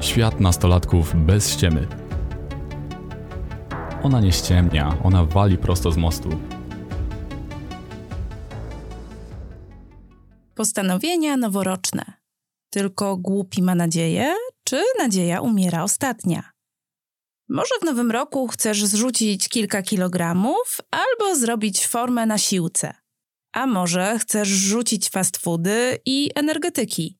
Świat nastolatków bez ściemy. Ona nie ściemnia, ona wali prosto z mostu. Postanowienia noworoczne. Tylko głupi ma nadzieję, czy nadzieja umiera ostatnia? Może w nowym roku chcesz zrzucić kilka kilogramów albo zrobić formę na siłce. A może chcesz rzucić fast foody i energetyki.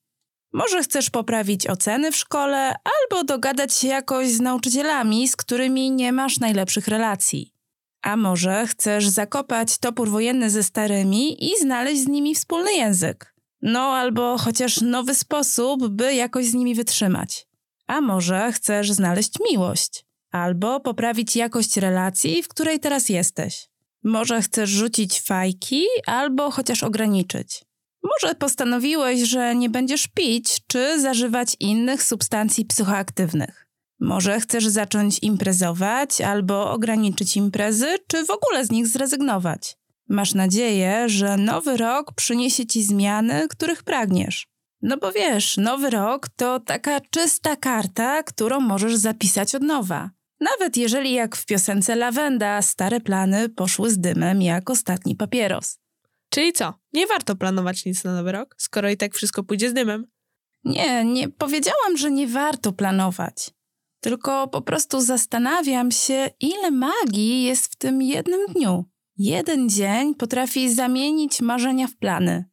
Może chcesz poprawić oceny w szkole albo dogadać się jakoś z nauczycielami, z którymi nie masz najlepszych relacji. A może chcesz zakopać topór wojenny ze starymi i znaleźć z nimi wspólny język. No albo chociaż nowy sposób, by jakoś z nimi wytrzymać. A może chcesz znaleźć miłość albo poprawić jakość relacji, w której teraz jesteś. Może chcesz rzucić fajki albo chociaż ograniczyć. Może postanowiłeś, że nie będziesz pić czy zażywać innych substancji psychoaktywnych. Może chcesz zacząć imprezować albo ograniczyć imprezy, czy w ogóle z nich zrezygnować. Masz nadzieję, że nowy rok przyniesie ci zmiany, których pragniesz. No bo wiesz, nowy rok to taka czysta karta, którą możesz zapisać od nowa. Nawet jeżeli jak w piosence Lawenda stare plany poszły z dymem jak ostatni papieros. Czyli co? Nie warto planować nic na nowy rok, skoro i tak wszystko pójdzie z dymem? Nie, nie powiedziałam, że nie warto planować. Tylko po prostu zastanawiam się, ile magii jest w tym jednym dniu. Jeden dzień potrafi zamienić marzenia w plany.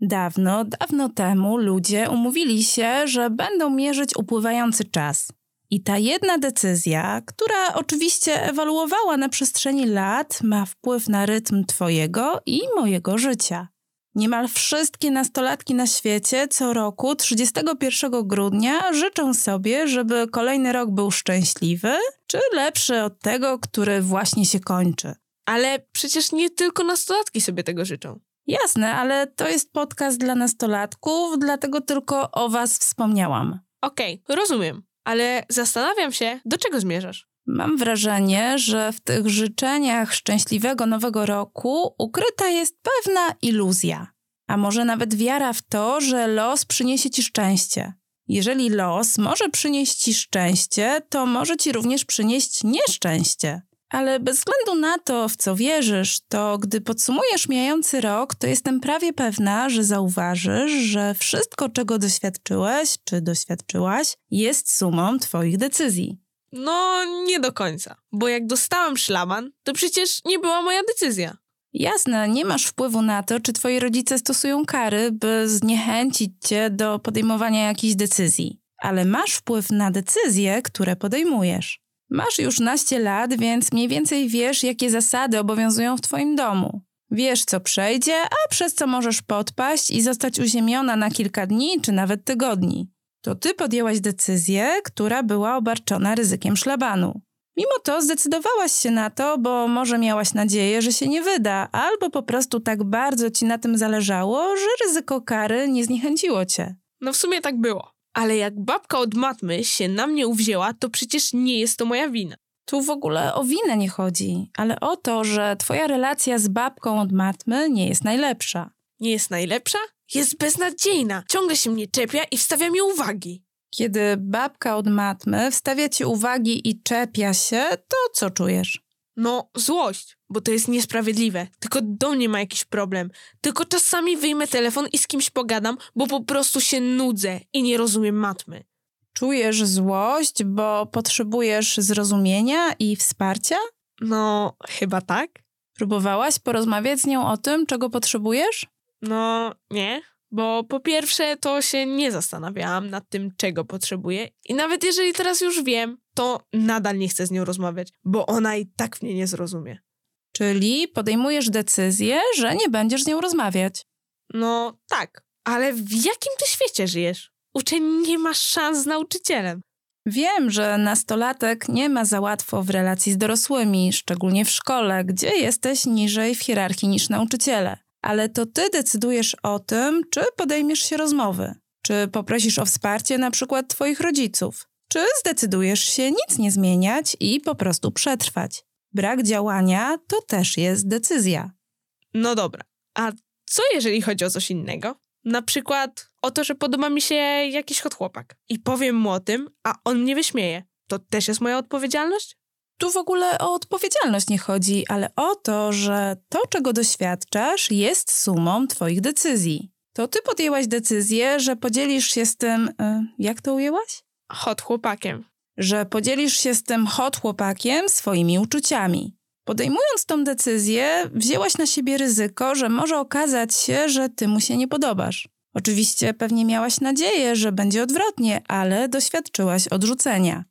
Dawno, dawno temu ludzie umówili się, że będą mierzyć upływający czas. I ta jedna decyzja, która oczywiście ewaluowała na przestrzeni lat, ma wpływ na rytm Twojego i mojego życia. Niemal wszystkie nastolatki na świecie co roku 31 grudnia życzą sobie, żeby kolejny rok był szczęśliwy czy lepszy od tego, który właśnie się kończy. Ale przecież nie tylko nastolatki sobie tego życzą. Jasne, ale to jest podcast dla nastolatków, dlatego tylko o Was wspomniałam. Okej, okay, rozumiem ale zastanawiam się, do czego zmierzasz? Mam wrażenie, że w tych życzeniach szczęśliwego nowego roku ukryta jest pewna iluzja, a może nawet wiara w to, że los przyniesie ci szczęście. Jeżeli los może przynieść ci szczęście, to może ci również przynieść nieszczęście. Ale bez względu na to, w co wierzysz, to gdy podsumujesz mijający rok, to jestem prawie pewna, że zauważysz, że wszystko, czego doświadczyłeś czy doświadczyłaś, jest sumą Twoich decyzji. No, nie do końca, bo jak dostałam szlaban, to przecież nie była moja decyzja. Jasne, nie masz wpływu na to, czy twoi rodzice stosują kary, by zniechęcić cię do podejmowania jakichś decyzji, ale masz wpływ na decyzje, które podejmujesz. Masz już naście lat, więc mniej więcej wiesz, jakie zasady obowiązują w twoim domu. Wiesz, co przejdzie, a przez co możesz podpaść i zostać uziemiona na kilka dni czy nawet tygodni. To ty podjęłaś decyzję, która była obarczona ryzykiem szlabanu. Mimo to zdecydowałaś się na to, bo może miałaś nadzieję, że się nie wyda, albo po prostu tak bardzo ci na tym zależało, że ryzyko kary nie zniechęciło cię. No w sumie tak było. Ale jak babka od matmy się na mnie uwzięła, to przecież nie jest to moja wina. Tu w ogóle o winę nie chodzi, ale o to, że twoja relacja z babką od matmy nie jest najlepsza. Nie jest najlepsza? Jest beznadziejna. Ciągle się mnie czepia i wstawia mi uwagi. Kiedy babka od matmy wstawia ci uwagi i czepia się, to co czujesz? No, złość, bo to jest niesprawiedliwe. Tylko do mnie ma jakiś problem. Tylko czasami wyjmę telefon i z kimś pogadam, bo po prostu się nudzę i nie rozumiem matmy. Czujesz złość, bo potrzebujesz zrozumienia i wsparcia? No, chyba tak. Próbowałaś porozmawiać z nią o tym, czego potrzebujesz? No, nie. Bo po pierwsze, to się nie zastanawiałam nad tym, czego potrzebuję. I nawet jeżeli teraz już wiem, to nadal nie chcę z nią rozmawiać, bo ona i tak mnie nie zrozumie. Czyli podejmujesz decyzję, że nie będziesz z nią rozmawiać. No tak, ale w jakim ty świecie żyjesz? Uczeń nie ma szans z nauczycielem. Wiem, że nastolatek nie ma za łatwo w relacji z dorosłymi, szczególnie w szkole, gdzie jesteś niżej w hierarchii niż nauczyciele. Ale to ty decydujesz o tym, czy podejmiesz się rozmowy, czy poprosisz o wsparcie na przykład twoich rodziców, czy zdecydujesz się nic nie zmieniać i po prostu przetrwać. Brak działania to też jest decyzja. No dobra, a co jeżeli chodzi o coś innego? Na przykład o to, że podoba mi się jakiś hot chłopak. I powiem mu o tym, a on mnie wyśmieje. To też jest moja odpowiedzialność? Tu w ogóle o odpowiedzialność nie chodzi, ale o to, że to, czego doświadczasz, jest sumą Twoich decyzji. To Ty podjęłaś decyzję, że podzielisz się z tym. Y, jak to ujęłaś? Hot chłopakiem. Że podzielisz się z tym hot chłopakiem swoimi uczuciami. Podejmując tą decyzję, wzięłaś na siebie ryzyko, że może okazać się, że Ty mu się nie podobasz. Oczywiście pewnie miałaś nadzieję, że będzie odwrotnie, ale doświadczyłaś odrzucenia.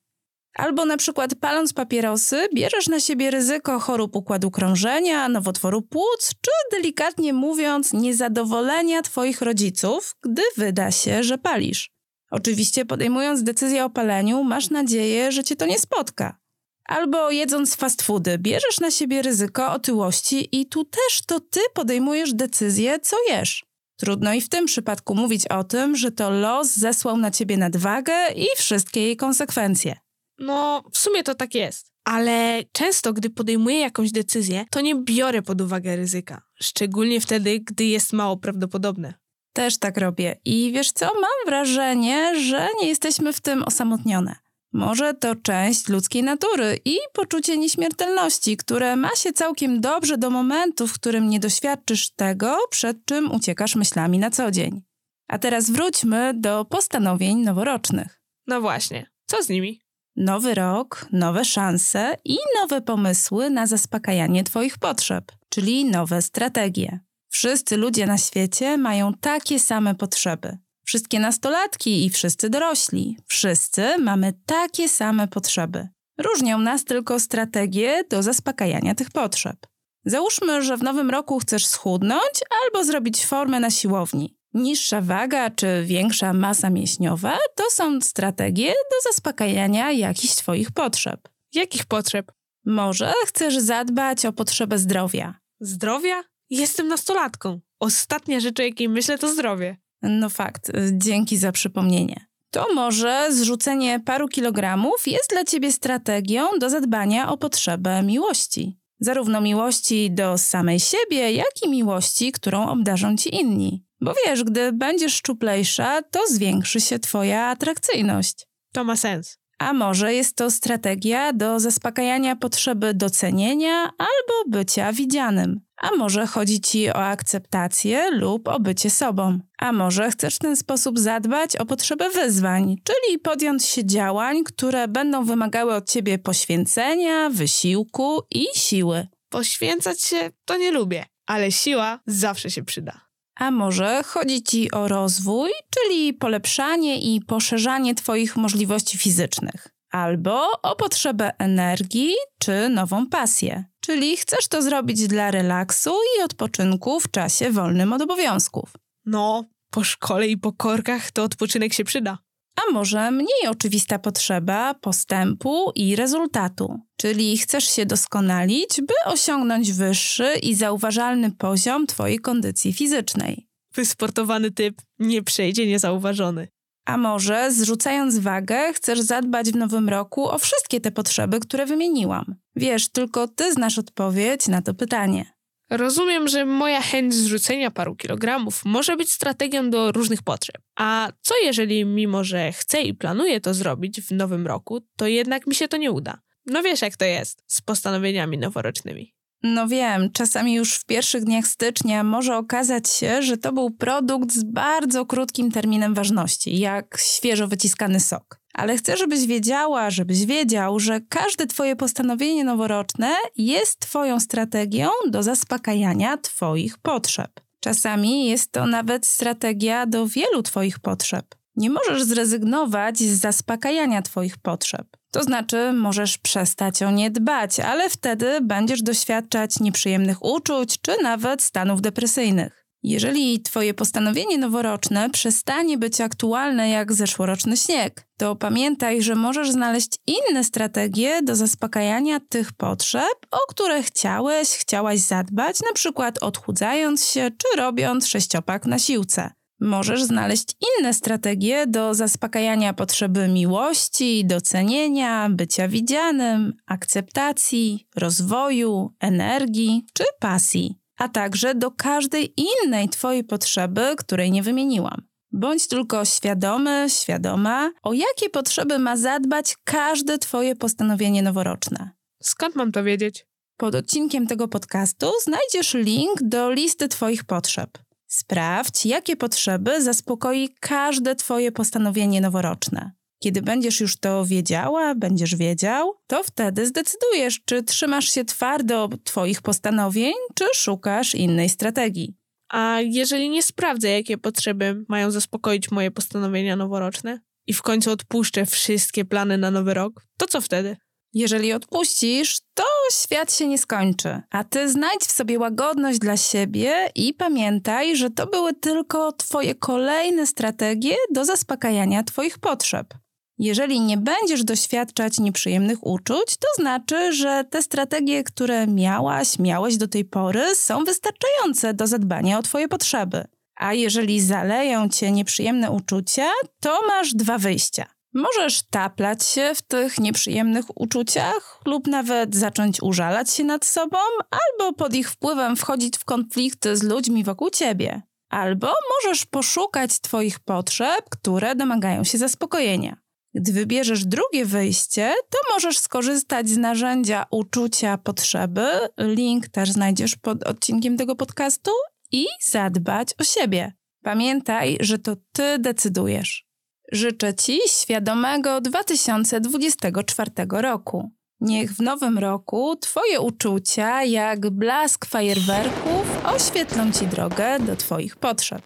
Albo na przykład paląc papierosy, bierzesz na siebie ryzyko chorób układu krążenia, nowotworu płuc, czy delikatnie mówiąc, niezadowolenia Twoich rodziców, gdy wyda się, że palisz. Oczywiście podejmując decyzję o paleniu, masz nadzieję, że Cię to nie spotka. Albo jedząc fast foody, bierzesz na siebie ryzyko otyłości i tu też to Ty podejmujesz decyzję, co jesz. Trudno i w tym przypadku mówić o tym, że to los zesłał na Ciebie nadwagę i wszystkie jej konsekwencje. No, w sumie to tak jest. Ale często, gdy podejmuję jakąś decyzję, to nie biorę pod uwagę ryzyka. Szczególnie wtedy, gdy jest mało prawdopodobne. Też tak robię. I wiesz co? Mam wrażenie, że nie jesteśmy w tym osamotnione. Może to część ludzkiej natury i poczucie nieśmiertelności, które ma się całkiem dobrze do momentu, w którym nie doświadczysz tego, przed czym uciekasz myślami na co dzień. A teraz wróćmy do postanowień noworocznych. No właśnie, co z nimi? Nowy rok, nowe szanse i nowe pomysły na zaspokajanie Twoich potrzeb, czyli nowe strategie. Wszyscy ludzie na świecie mają takie same potrzeby. Wszystkie nastolatki i wszyscy dorośli. Wszyscy mamy takie same potrzeby. Różnią nas tylko strategie do zaspokajania tych potrzeb. Załóżmy, że w nowym roku chcesz schudnąć albo zrobić formę na siłowni. Niższa waga czy większa masa mięśniowa to są strategie do zaspokajania jakichś Twoich potrzeb. Jakich potrzeb? Może chcesz zadbać o potrzebę zdrowia. Zdrowia? Jestem nastolatką. Ostatnia rzecz, o jakiej myślę, to zdrowie. No fakt, dzięki za przypomnienie. To może zrzucenie paru kilogramów jest dla ciebie strategią do zadbania o potrzebę miłości. Zarówno miłości do samej siebie, jak i miłości, którą obdarzą ci inni. Bo wiesz, gdy będziesz szczuplejsza, to zwiększy się twoja atrakcyjność. To ma sens. A może jest to strategia do zaspokajania potrzeby docenienia albo bycia widzianym. A może chodzi ci o akceptację lub o bycie sobą. A może chcesz w ten sposób zadbać o potrzebę wyzwań, czyli podjąć się działań, które będą wymagały od ciebie poświęcenia, wysiłku i siły. Poświęcać się to nie lubię, ale siła zawsze się przyda. A może chodzi ci o rozwój, czyli polepszanie i poszerzanie Twoich możliwości fizycznych, albo o potrzebę energii czy nową pasję, czyli chcesz to zrobić dla relaksu i odpoczynku w czasie wolnym od obowiązków. No, po szkole i po korkach to odpoczynek się przyda. A może mniej oczywista potrzeba postępu i rezultatu, czyli chcesz się doskonalić, by osiągnąć wyższy i zauważalny poziom Twojej kondycji fizycznej. Wysportowany typ nie przejdzie niezauważony. A może zrzucając wagę, chcesz zadbać w nowym roku o wszystkie te potrzeby, które wymieniłam? Wiesz, tylko ty znasz odpowiedź na to pytanie. Rozumiem, że moja chęć zrzucenia paru kilogramów może być strategią do różnych potrzeb. A co jeżeli, mimo że chcę i planuję to zrobić w nowym roku, to jednak mi się to nie uda? No wiesz, jak to jest z postanowieniami noworocznymi. No wiem, czasami już w pierwszych dniach stycznia może okazać się, że to był produkt z bardzo krótkim terminem ważności, jak świeżo wyciskany sok. Ale chcę, żebyś wiedziała, żebyś wiedział, że każde Twoje postanowienie noworoczne jest Twoją strategią do zaspokajania Twoich potrzeb. Czasami jest to nawet strategia do wielu Twoich potrzeb. Nie możesz zrezygnować z zaspokajania Twoich potrzeb. To znaczy, możesz przestać o nie dbać, ale wtedy będziesz doświadczać nieprzyjemnych uczuć czy nawet stanów depresyjnych. Jeżeli Twoje postanowienie noworoczne przestanie być aktualne jak zeszłoroczny śnieg, to pamiętaj, że możesz znaleźć inne strategie do zaspokajania tych potrzeb, o które chciałeś, chciałaś zadbać, na przykład odchudzając się czy robiąc sześciopak na siłce. Możesz znaleźć inne strategie do zaspokajania potrzeby miłości, docenienia, bycia widzianym, akceptacji, rozwoju, energii czy pasji, a także do każdej innej Twojej potrzeby, której nie wymieniłam. Bądź tylko świadomy, świadoma, o jakie potrzeby ma zadbać każde Twoje postanowienie noworoczne. Skąd mam to wiedzieć? Pod odcinkiem tego podcastu znajdziesz link do listy Twoich potrzeb. Sprawdź, jakie potrzeby zaspokoi każde Twoje postanowienie noworoczne. Kiedy będziesz już to wiedziała, będziesz wiedział, to wtedy zdecydujesz, czy trzymasz się twardo Twoich postanowień, czy szukasz innej strategii. A jeżeli nie sprawdzę, jakie potrzeby mają zaspokoić moje postanowienia noworoczne i w końcu odpuszczę wszystkie plany na nowy rok, to co wtedy? Jeżeli odpuścisz, to świat się nie skończy, a ty znajdź w sobie łagodność dla siebie i pamiętaj, że to były tylko twoje kolejne strategie do zaspokajania twoich potrzeb. Jeżeli nie będziesz doświadczać nieprzyjemnych uczuć, to znaczy, że te strategie, które miałaś, miałeś do tej pory, są wystarczające do zadbania o Twoje potrzeby. A jeżeli zaleją Cię nieprzyjemne uczucia, to masz dwa wyjścia. Możesz taplać się w tych nieprzyjemnych uczuciach, lub nawet zacząć użalać się nad sobą, albo pod ich wpływem wchodzić w konflikty z ludźmi wokół ciebie. Albo możesz poszukać Twoich potrzeb, które domagają się zaspokojenia. Gdy wybierzesz drugie wyjście, to możesz skorzystać z narzędzia uczucia potrzeby. Link też znajdziesz pod odcinkiem tego podcastu i zadbać o siebie. Pamiętaj, że to ty decydujesz. Życzę Ci świadomego 2024 roku. Niech w nowym roku Twoje uczucia, jak blask fajerwerków, oświetlą Ci drogę do Twoich potrzeb.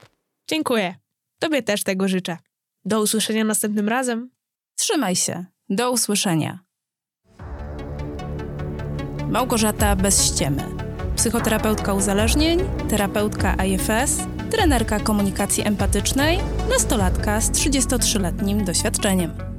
Dziękuję. Tobie też tego życzę. Do usłyszenia następnym razem. Trzymaj się. Do usłyszenia. Małgorzata bez ściemy. Psychoterapeutka uzależnień, terapeutka IFS, trenerka komunikacji empatycznej, nastolatka z 33-letnim doświadczeniem.